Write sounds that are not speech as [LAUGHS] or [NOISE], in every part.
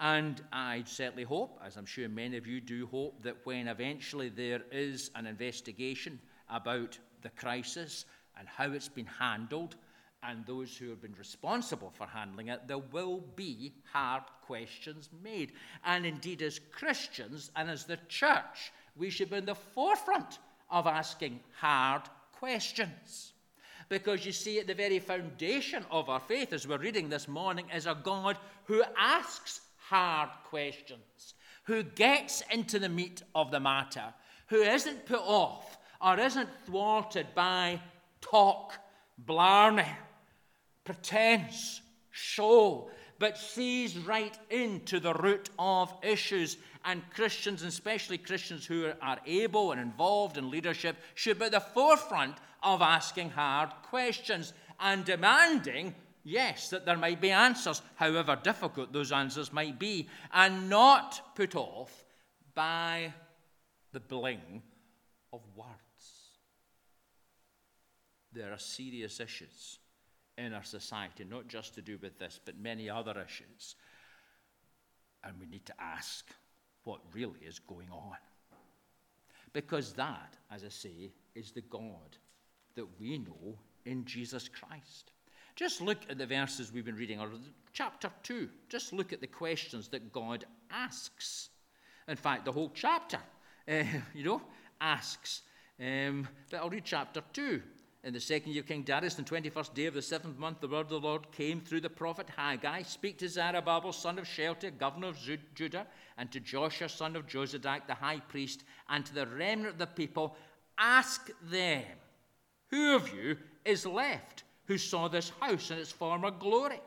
And I certainly hope, as I'm sure many of you do hope, that when eventually there is an investigation about the crisis and how it's been handled, and those who have been responsible for handling it, there will be hard questions made. And indeed, as Christians and as the church, we should be in the forefront of asking hard questions. Because you see, at the very foundation of our faith, as we're reading this morning, is a God who asks hard questions, who gets into the meat of the matter, who isn't put off or isn't thwarted by talk, blarney, pretense, show, but sees right into the root of issues. And Christians, and especially Christians who are able and involved in leadership, should be at the forefront of asking hard questions and demanding Yes, that there might be answers, however difficult those answers might be, and not put off by the bling of words. There are serious issues in our society, not just to do with this, but many other issues. And we need to ask what really is going on. Because that, as I say, is the God that we know in Jesus Christ. Just look at the verses we've been reading, or chapter 2. Just look at the questions that God asks. In fact, the whole chapter, uh, [LAUGHS] you know, asks. Um, but I'll read chapter 2. In the second year of King Darius, on the 21st day of the seventh month, the word of the Lord came through the prophet Haggai. Speak to Zerubbabel, son of Shealtiel, governor of Judah, and to Joshua, son of Jozadak, the high priest, and to the remnant of the people. Ask them, who of you is left who saw this house in its former glory.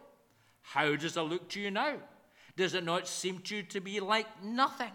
How does it look to you now? Does it not seem to you to be like nothing?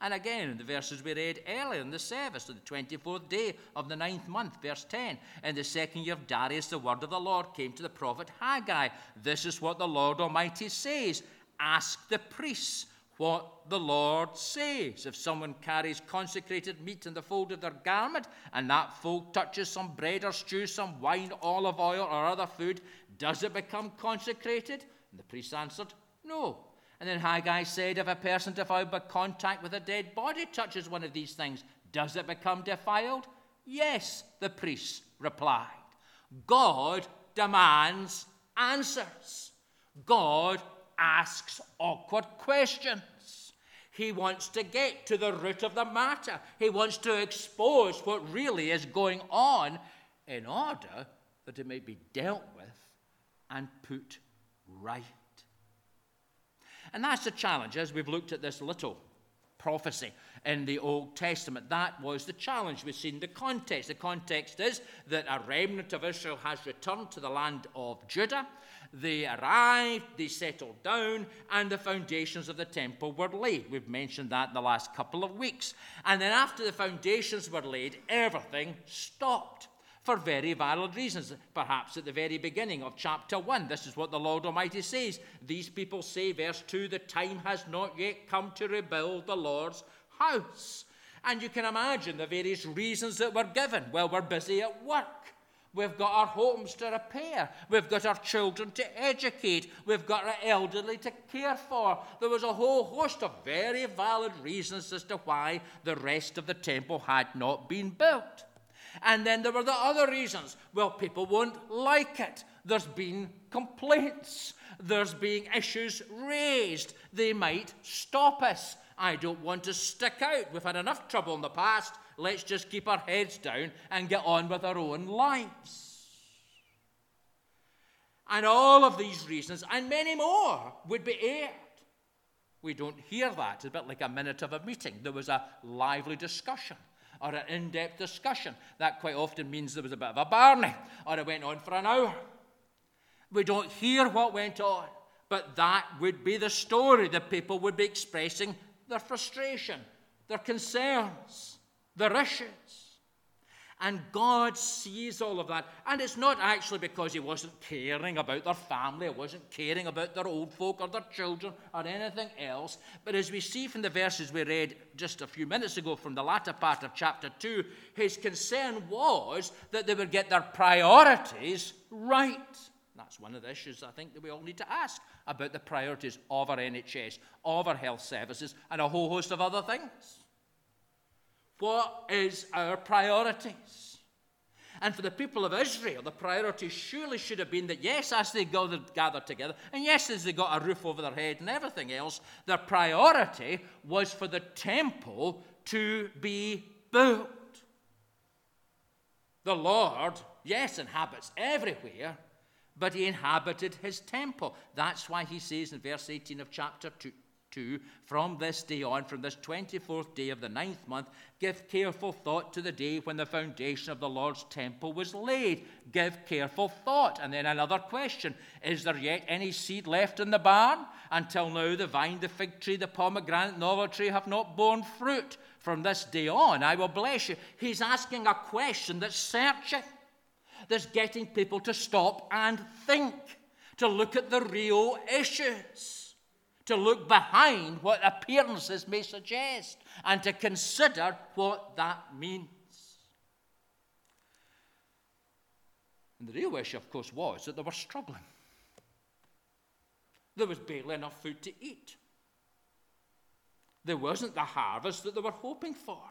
And again, in the verses we read earlier in the service, of the 24th day of the ninth month, verse 10, in the second year of Darius, the word of the Lord came to the prophet Haggai. This is what the Lord Almighty says Ask the priests what the Lord says. If someone carries consecrated meat in the fold of their garment, and that fold touches some bread or stew, some wine, olive oil, or other food, does it become consecrated? And the priest answered, No. And then Haggai said, If a person defiled by contact with a dead body touches one of these things, does it become defiled? Yes, the priest replied. God demands answers. God asks awkward questions. He wants to get to the root of the matter. He wants to expose what really is going on in order that it may be dealt with and put right. And that's the challenge as we've looked at this little prophecy in the Old Testament. That was the challenge. We've seen the context. The context is that a remnant of Israel has returned to the land of Judah. They arrived, they settled down, and the foundations of the temple were laid. We've mentioned that in the last couple of weeks. And then, after the foundations were laid, everything stopped for very valid reasons. Perhaps at the very beginning of chapter 1, this is what the Lord Almighty says. These people say, verse 2, the time has not yet come to rebuild the Lord's house. And you can imagine the various reasons that were given. Well, we're busy at work. We've got our homes to repair. We've got our children to educate. We've got our elderly to care for. There was a whole host of very valid reasons as to why the rest of the temple had not been built. And then there were the other reasons. Well, people won't like it. There's been complaints. There's been issues raised. They might stop us. I don't want to stick out. We've had enough trouble in the past. Let's just keep our heads down and get on with our own lives. And all of these reasons, and many more, would be aired. We don't hear that. It's a bit like a minute of a meeting. There was a lively discussion or an in depth discussion. That quite often means there was a bit of a barney or it went on for an hour. We don't hear what went on, but that would be the story. The people would be expressing their frustration, their concerns their issues. And God sees all of that. And it's not actually because He wasn't caring about their family, He wasn't caring about their old folk or their children or anything else. But as we see from the verses we read just a few minutes ago from the latter part of chapter 2, His concern was that they would get their priorities right. That's one of the issues I think that we all need to ask about the priorities of our NHS, of our health services, and a whole host of other things. What is our priorities? And for the people of Israel, the priority surely should have been that, yes, as they gathered together, and yes, as they got a roof over their head and everything else, their priority was for the temple to be built. The Lord, yes, inhabits everywhere, but he inhabited his temple. That's why he says in verse 18 of chapter 2, 2 From this day on, from this 24th day of the ninth month, give careful thought to the day when the foundation of the Lord's temple was laid. Give careful thought. And then another question Is there yet any seed left in the barn? Until now, the vine, the fig tree, the pomegranate, and olive tree have not borne fruit. From this day on, I will bless you. He's asking a question that's searching, that's getting people to stop and think, to look at the real issues to look behind what appearances may suggest and to consider what that means. And the real issue, of course, was that they were struggling. There was barely enough food to eat. There wasn't the harvest that they were hoping for.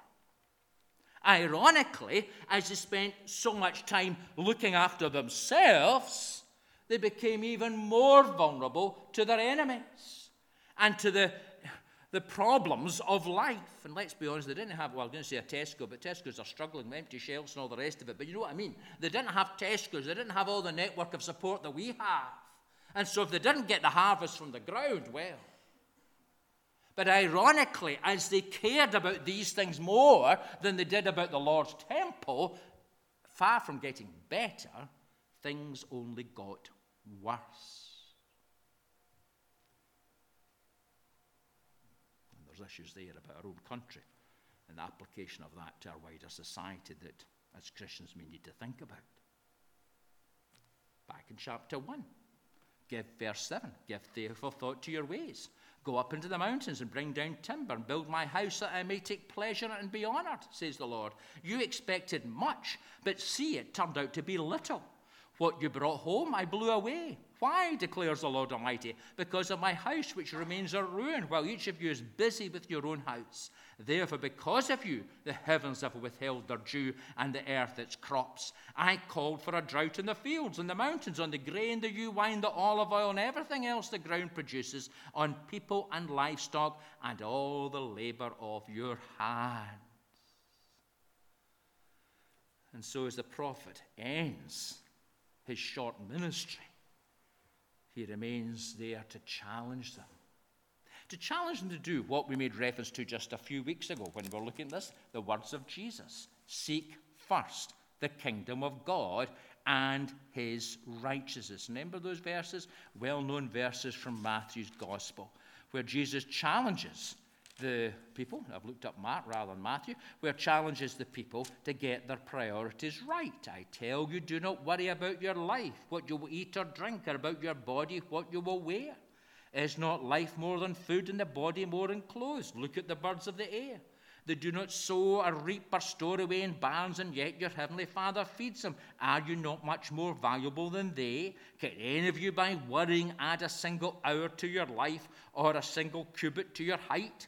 Ironically, as they spent so much time looking after themselves, they became even more vulnerable to their enemies and to the, the problems of life. And let's be honest, they didn't have, well, I was going to say a Tesco, but Tesco's are struggling with empty shelves and all the rest of it. But you know what I mean? They didn't have Tesco's, they didn't have all the network of support that we have. And so if they didn't get the harvest from the ground, well. But ironically, as they cared about these things more than they did about the Lord's temple, far from getting better, things only got worse. And there's issues there about our own country and the application of that to our wider society that as Christians we need to think about. Back in chapter 1, give verse 7 give therefore thought to your ways. Go up into the mountains and bring down timber and build my house that I may take pleasure and be honored, says the Lord. You expected much, but see, it turned out to be little. What you brought home, I blew away. Why, declares the Lord Almighty? Because of my house, which remains a ruin, while each of you is busy with your own house. Therefore, because of you, the heavens have withheld their dew, and the earth its crops. I called for a drought in the fields, and the mountains, on the grain, the ewe wine, the olive oil, and everything else the ground produces, on people and livestock, and all the labor of your hands. And so, as the prophet ends his short ministry, he remains there to challenge them. To challenge them to do what we made reference to just a few weeks ago when we were looking at this the words of Jesus Seek first the kingdom of God and his righteousness. Remember those verses? Well known verses from Matthew's gospel, where Jesus challenges the people, I've looked up Mark rather than Matthew, where challenges the people to get their priorities right. I tell you, do not worry about your life, what you will eat or drink, or about your body, what you will wear. Is not life more than food, and the body more than clothes? Look at the birds of the air. They do not sow or reap or store away in barns, and yet your heavenly Father feeds them. Are you not much more valuable than they? Can any of you, by worrying, add a single hour to your life or a single cubit to your height?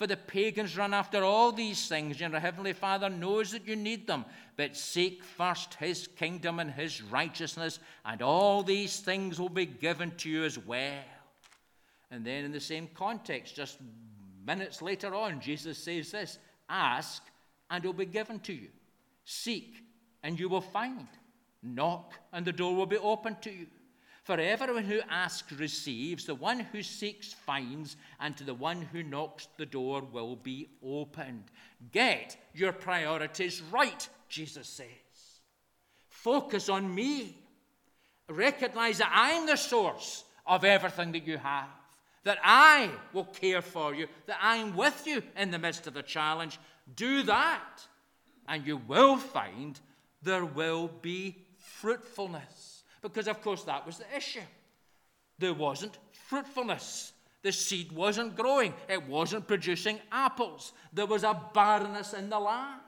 For the pagans run after all these things, and heavenly Father knows that you need them. But seek first his kingdom and his righteousness, and all these things will be given to you as well. And then, in the same context, just minutes later on, Jesus says this Ask, and it will be given to you. Seek, and you will find. Knock, and the door will be opened to you. For everyone who asks receives, the one who seeks finds, and to the one who knocks the door will be opened. Get your priorities right, Jesus says. Focus on me. Recognize that I'm the source of everything that you have. that I will care for you, that I'm with you in the midst of the challenge. Do that, and you will find there will be fruitfulness. Because, of course, that was the issue. There wasn't fruitfulness. The seed wasn't growing, it wasn't producing apples. There was a barrenness in the land.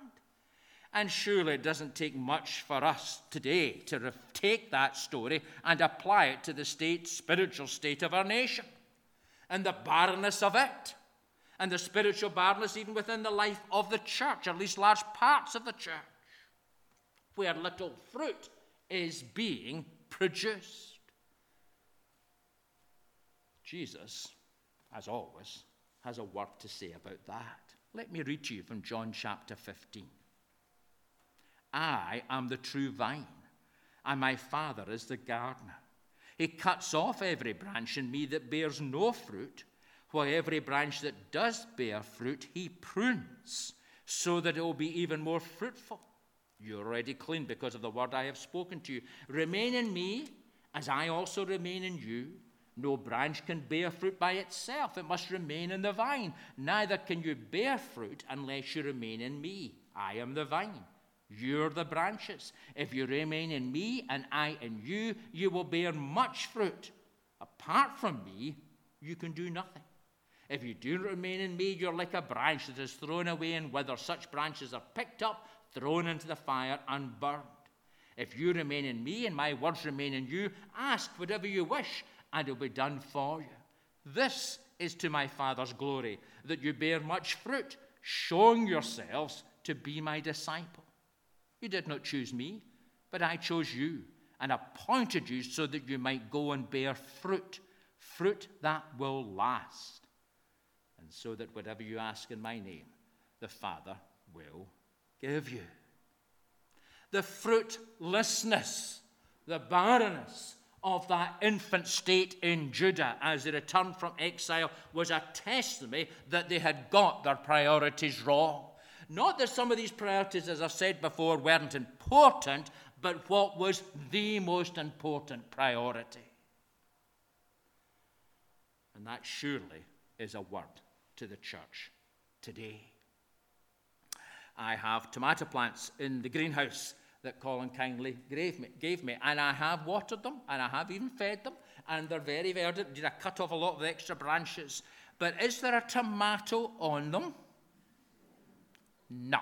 And surely it doesn't take much for us today to take that story and apply it to the state, spiritual state of our nation and the barrenness of it, and the spiritual barrenness even within the life of the church, at least large parts of the church, where little fruit is being produced. Jesus, as always, has a word to say about that. Let me read to you from John chapter 15. I am the true vine, and my Father is the gardener. He cuts off every branch in me that bears no fruit, while every branch that does bear fruit, he prunes, so that it will be even more fruitful. You're already clean because of the word I have spoken to you. Remain in me, as I also remain in you. No branch can bear fruit by itself, it must remain in the vine. Neither can you bear fruit unless you remain in me. I am the vine you're the branches. If you remain in me and I in you, you will bear much fruit. Apart from me, you can do nothing. If you do not remain in me, you're like a branch that is thrown away and wither. Such branches are picked up, thrown into the fire, and burned. If you remain in me and my words remain in you, ask whatever you wish, and it will be done for you. This is to my Father's glory, that you bear much fruit, showing yourselves to be my disciples. You did not choose me, but I chose you and appointed you so that you might go and bear fruit, fruit that will last. And so that whatever you ask in my name, the Father will give you. The fruitlessness, the barrenness of that infant state in Judah as they returned from exile was a testimony that they had got their priorities wrong. Not that some of these priorities, as I've said before, weren't important, but what was the most important priority. And that surely is a word to the church today. I have tomato plants in the greenhouse that Colin kindly gave me, gave me, and I have watered them, and I have even fed them, and they're very verdant. Did I cut off a lot of the extra branches? But is there a tomato on them? No.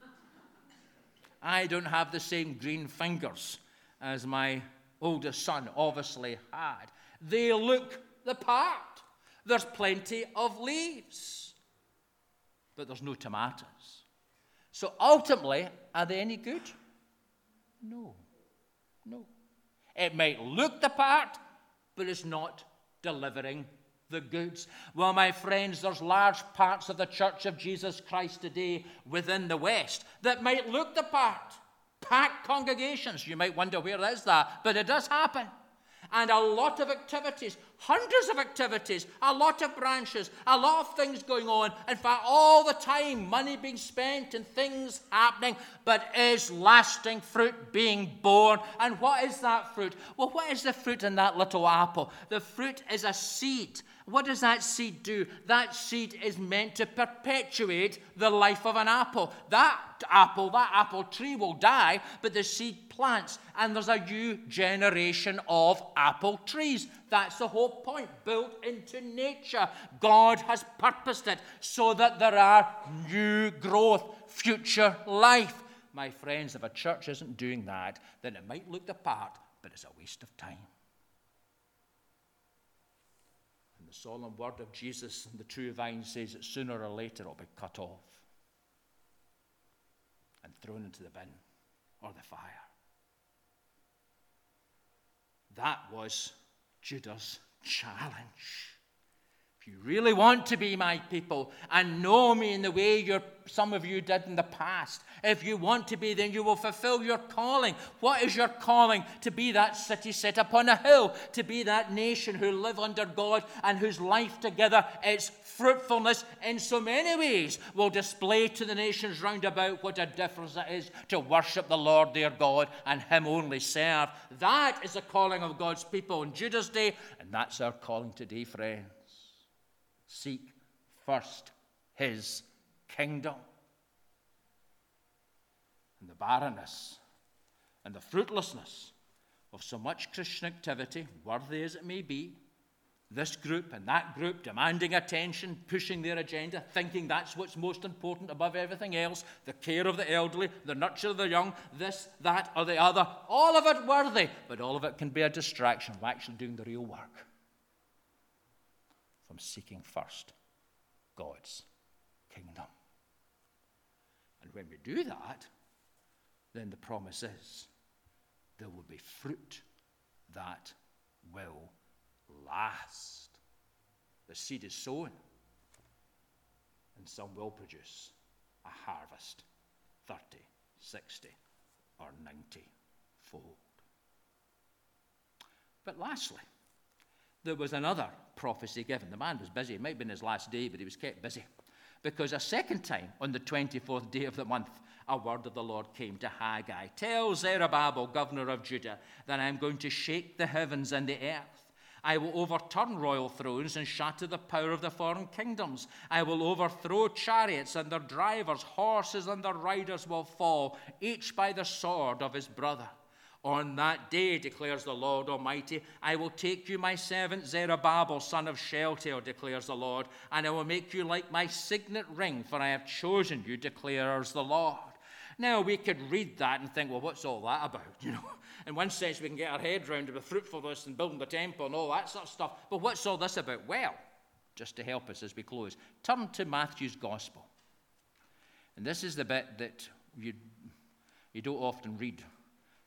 [LAUGHS] I don't have the same green fingers as my oldest son obviously had. They look the part. There's plenty of leaves, but there's no tomatoes. So ultimately, are they any good? No. No. It might look the part, but it's not delivering the goods. Well, my friends, there's large parts of the Church of Jesus Christ today within the West that might look the part. Packed congregations. You might wonder where is that, but it does happen and a lot of activities, hundreds of activities, a lot of branches, a lot of things going on. In fact, all the time, money being spent and things happening, but is lasting fruit being borne? And what is that fruit? Well, what is the fruit in that little apple? The fruit is a seed. What does that seed do? That seed is meant to perpetuate the life of an apple. That apple, that apple tree will die, but the seed plants, and there's a new generation of apple trees. That's the whole point, built into nature. God has purposed it so that there are new growth, future life. My friends, if a church isn't doing that, then it might look the part, but it's a waste of time. And the solemn word of Jesus, and the true vine, says that sooner or later it'll be cut off and thrown into the bin or the fire. That was Judah's challenge. If you really want to be my people and know me in the way some of you did in the past, if you want to be, then you will fulfill your calling. What is your calling? To be that city set upon a hill, to be that nation who live under God and whose life together, its fruitfulness in so many ways, will display to the nations round about what a difference it is to worship the Lord their God and Him only serve. That is the calling of God's people in Judah's day, and that's our calling today, friends. Seek first his kingdom. And the barrenness and the fruitlessness of so much Christian activity, worthy as it may be, this group and that group demanding attention, pushing their agenda, thinking that's what's most important above everything else the care of the elderly, the nurture of the young, this, that, or the other. All of it worthy, but all of it can be a distraction from actually doing the real work, from seeking first God's kingdom. And when we do that, then the promise is there will be fruit that will last. The seed is sown, and some will produce a harvest 30, 60, or 90 fold. But lastly, there was another prophecy given. The man was busy. It might have been his last day, but he was kept busy. Because a second time, on the 24th day of the month, a word of the Lord came to Haggai Tell Zerubbabel, governor of Judah, that I am going to shake the heavens and the earth. I will overturn royal thrones and shatter the power of the foreign kingdoms. I will overthrow chariots and their drivers, horses and their riders will fall, each by the sword of his brother. On that day, declares the Lord Almighty, I will take you, my servant Zerubbabel, son of Shealtiel, declares the Lord, and I will make you like my signet ring, for I have chosen you, declares the Lord. Now, we could read that and think, well, what's all that about? [LAUGHS] You know, in one sense, we can get our head round the fruitfulness and building the temple and all that sort of stuff. But what's all this about? Well, just to help us as we close, turn to Matthew's Gospel. And this is the bit that you, you don't often read,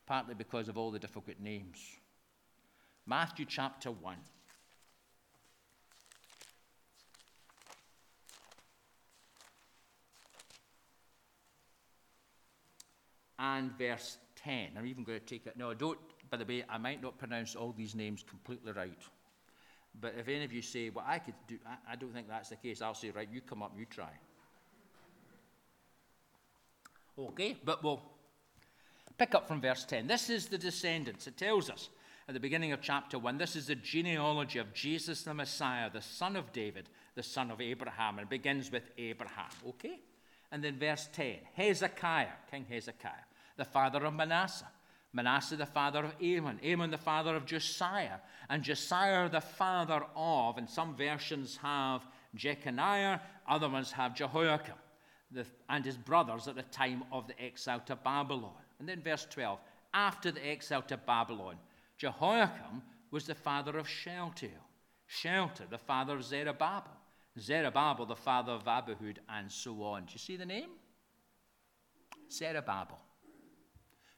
partly because of all the difficult names. Matthew chapter 1. and verse 10. I'm even going to take it. No, I don't, by the way, I might not pronounce all these names completely right. But if any of you say, well, I could do, I, I don't think that's the case, I'll say, right, you come up, you try. Okay, but we'll pick up from verse 10. This is the descendants. It tells us at the beginning of chapter 1 this is the genealogy of Jesus the Messiah, the son of David, the son of Abraham, and begins with Abraham. Okay? And then verse 10 Hezekiah, King Hezekiah the father of Manasseh. Manasseh, the father of Amon. Amon, the father of Josiah. And Josiah, the father of, and some versions have Jeconiah, other ones have Jehoiakim, the, and his brothers at the time of the exile to Babylon. And then verse 12 after the exile to Babylon, Jehoiakim was the father of Shealtiel. Shealtiel, the father of Zerubbabel. Zerubbabel, the father of Abihud, and so on. Do you see the name? Zerubbabel.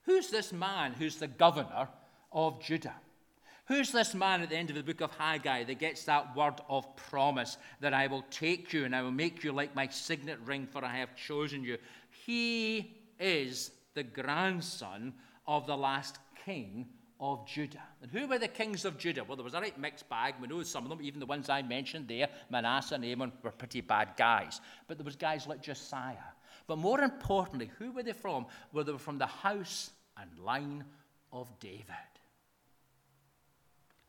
Who's this man who's the governor of Judah? Who's this man at the end of the book of Haggai that gets that word of promise that I will take you and I will make you like my signet ring, for I have chosen you? He is the grandson of the last king of Judah. And who were the kings of Judah? Well, there was a right mixed bag. We know some of them, even the ones I mentioned there, Manasseh and Amon, were pretty bad guys. But there was guys like Josiah. But more importantly, who were they from? Well, they were from the house and line of David.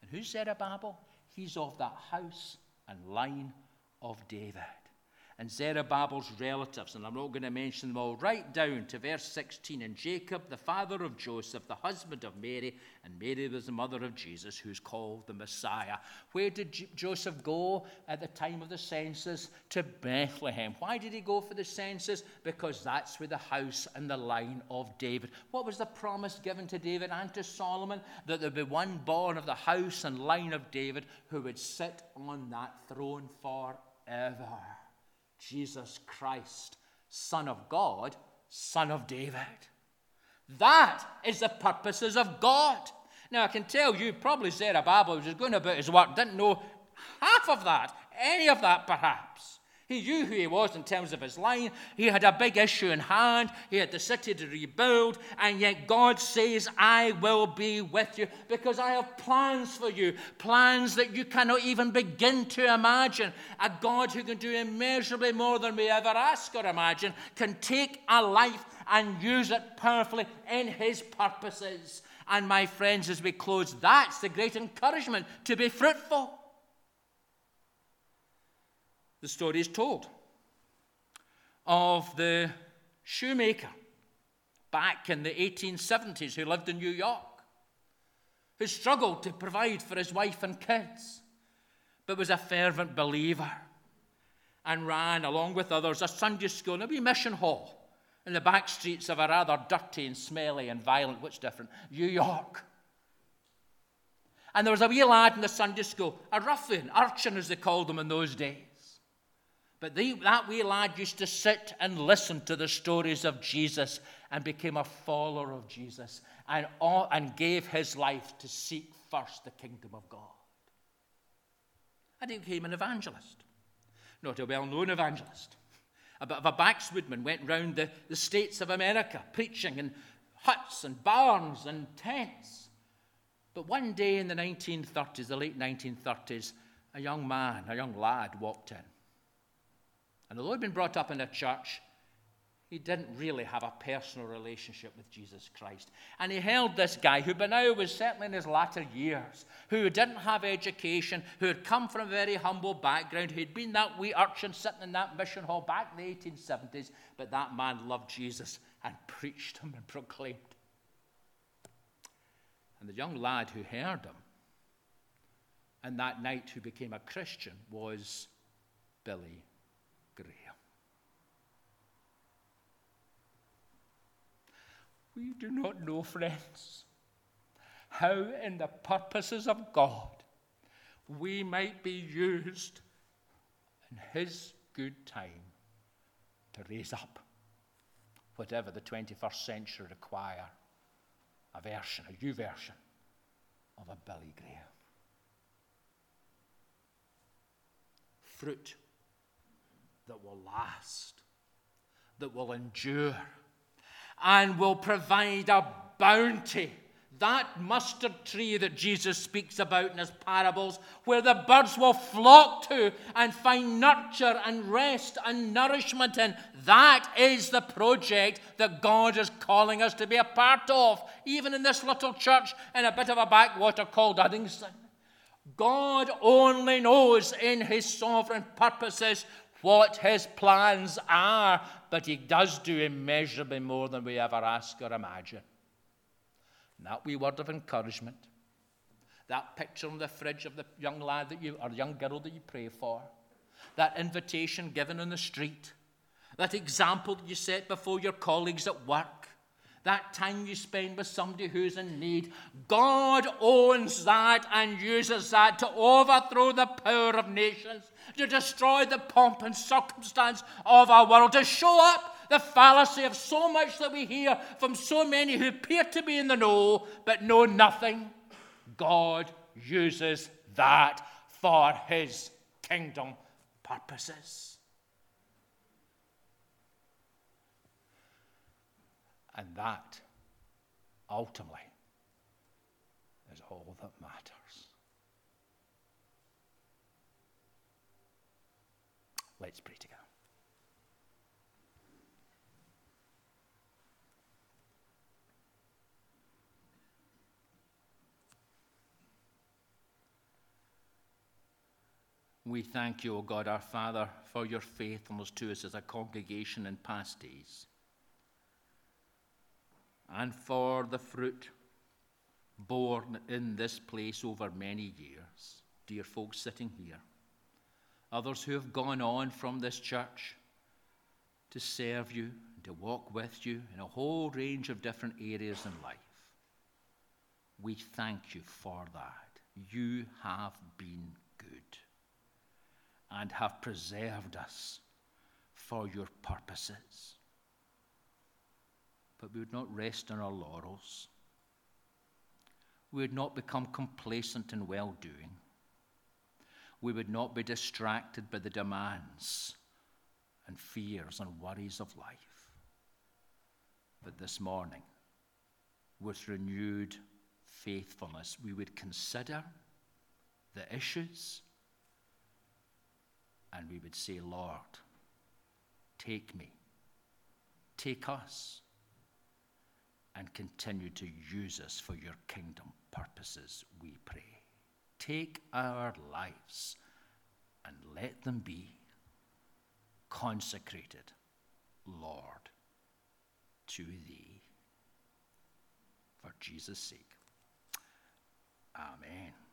And who's Zerubbabel? He's of that house and line of David and Zerubbabel's relatives, and I'm not going to mention them all, right down to verse 16. And Jacob, the father of Joseph, the husband of Mary, and Mary was the mother of Jesus, who's called the Messiah. Where did J- Joseph go at the time of the census? To Bethlehem. Why did he go for the census? Because that's where the house and the line of David. What was the promise given to David and to Solomon? That there'd be one born of the house and line of David who would sit on that throne forever. Jesus Christ, Son of God, Son of David. That is the purposes of God. Now, I can tell you, probably Zerubbabel was going about his work, didn't know half of that, any of that perhaps. He knew who he was in terms of his line. He had a big issue in hand. He had the city to rebuild. And yet God says, I will be with you because I have plans for you. Plans that you cannot even begin to imagine. A God who can do immeasurably more than we ever ask or imagine can take a life and use it powerfully in his purposes. And my friends, as we close, that's the great encouragement to be fruitful. The story is told of the shoemaker back in the 1870s who lived in New York, who struggled to provide for his wife and kids, but was a fervent believer and ran, along with others, a Sunday school and a wee mission hall in the back streets of a rather dirty and smelly and violent, which different, New York. And there was a wee lad in the Sunday school, a ruffian, urchin as they called them in those days. But that wee lad used to sit and listen to the stories of Jesus and became a follower of Jesus and, all, and gave his life to seek first the kingdom of God. And he became an evangelist, not a well known evangelist. A bit of a backswoodman went round the, the states of America preaching in huts and barns and tents. But one day in the 1930s, the late 1930s, a young man, a young lad walked in. And although he'd been brought up in a church, he didn't really have a personal relationship with Jesus Christ. And he held this guy who by now was certainly in his latter years, who didn't have education, who had come from a very humble background, who'd been that wee urchin sitting in that mission hall back in the 1870s, but that man loved Jesus and preached him and proclaimed. And the young lad who heard him, and that night who became a Christian, was Billy Graham. We do not know, friends, how in the purposes of God we might be used in His good time to raise up whatever the 21st century require a version, a new version of a Billy Graham. Fruit that will last, that will endure, and will provide a bounty. That mustard tree that Jesus speaks about in his parables, where the birds will flock to and find nurture and rest and nourishment in, that is the project that God is calling us to be a part of, even in this little church in a bit of a backwater called Uddingston. God only knows in his sovereign purposes what his plans are, but he does do immeasurably more than we ever ask or imagine. And that wee word of encouragement, that picture on the fridge of the young lad that you, or young girl that you pray for, that invitation given on the street, that example that you set before your colleagues at work, that time you spend with somebody who's in need. God owns that and uses that to overthrow the power of nations, to destroy the pomp and circumstance of our world, to show up the fallacy of so much that we hear from so many who appear to be in the know but know nothing. God uses that for his kingdom purposes. And that ultimately is all that matters. Let's pray together. We thank you, O God, our Father, for your faithfulness to us as a congregation in past days and for the fruit borne in this place over many years. Dear folks sitting here, others who have gone on from this church to serve you, and to walk with you in a whole range of different areas in life. We thank you for that. You have been good and have preserved us for your purposes but we would not rest on our laurels. We would not become complacent in well doing. We would not be distracted by the demands and fears and worries of life. But this morning, with renewed faithfulness, we would consider the issues and we would say, Lord, take me, take us and continue to use us for your kingdom purposes, we pray. Take our lives and let them be consecrated, Lord, to Thee. For Jesus' sake. Amen.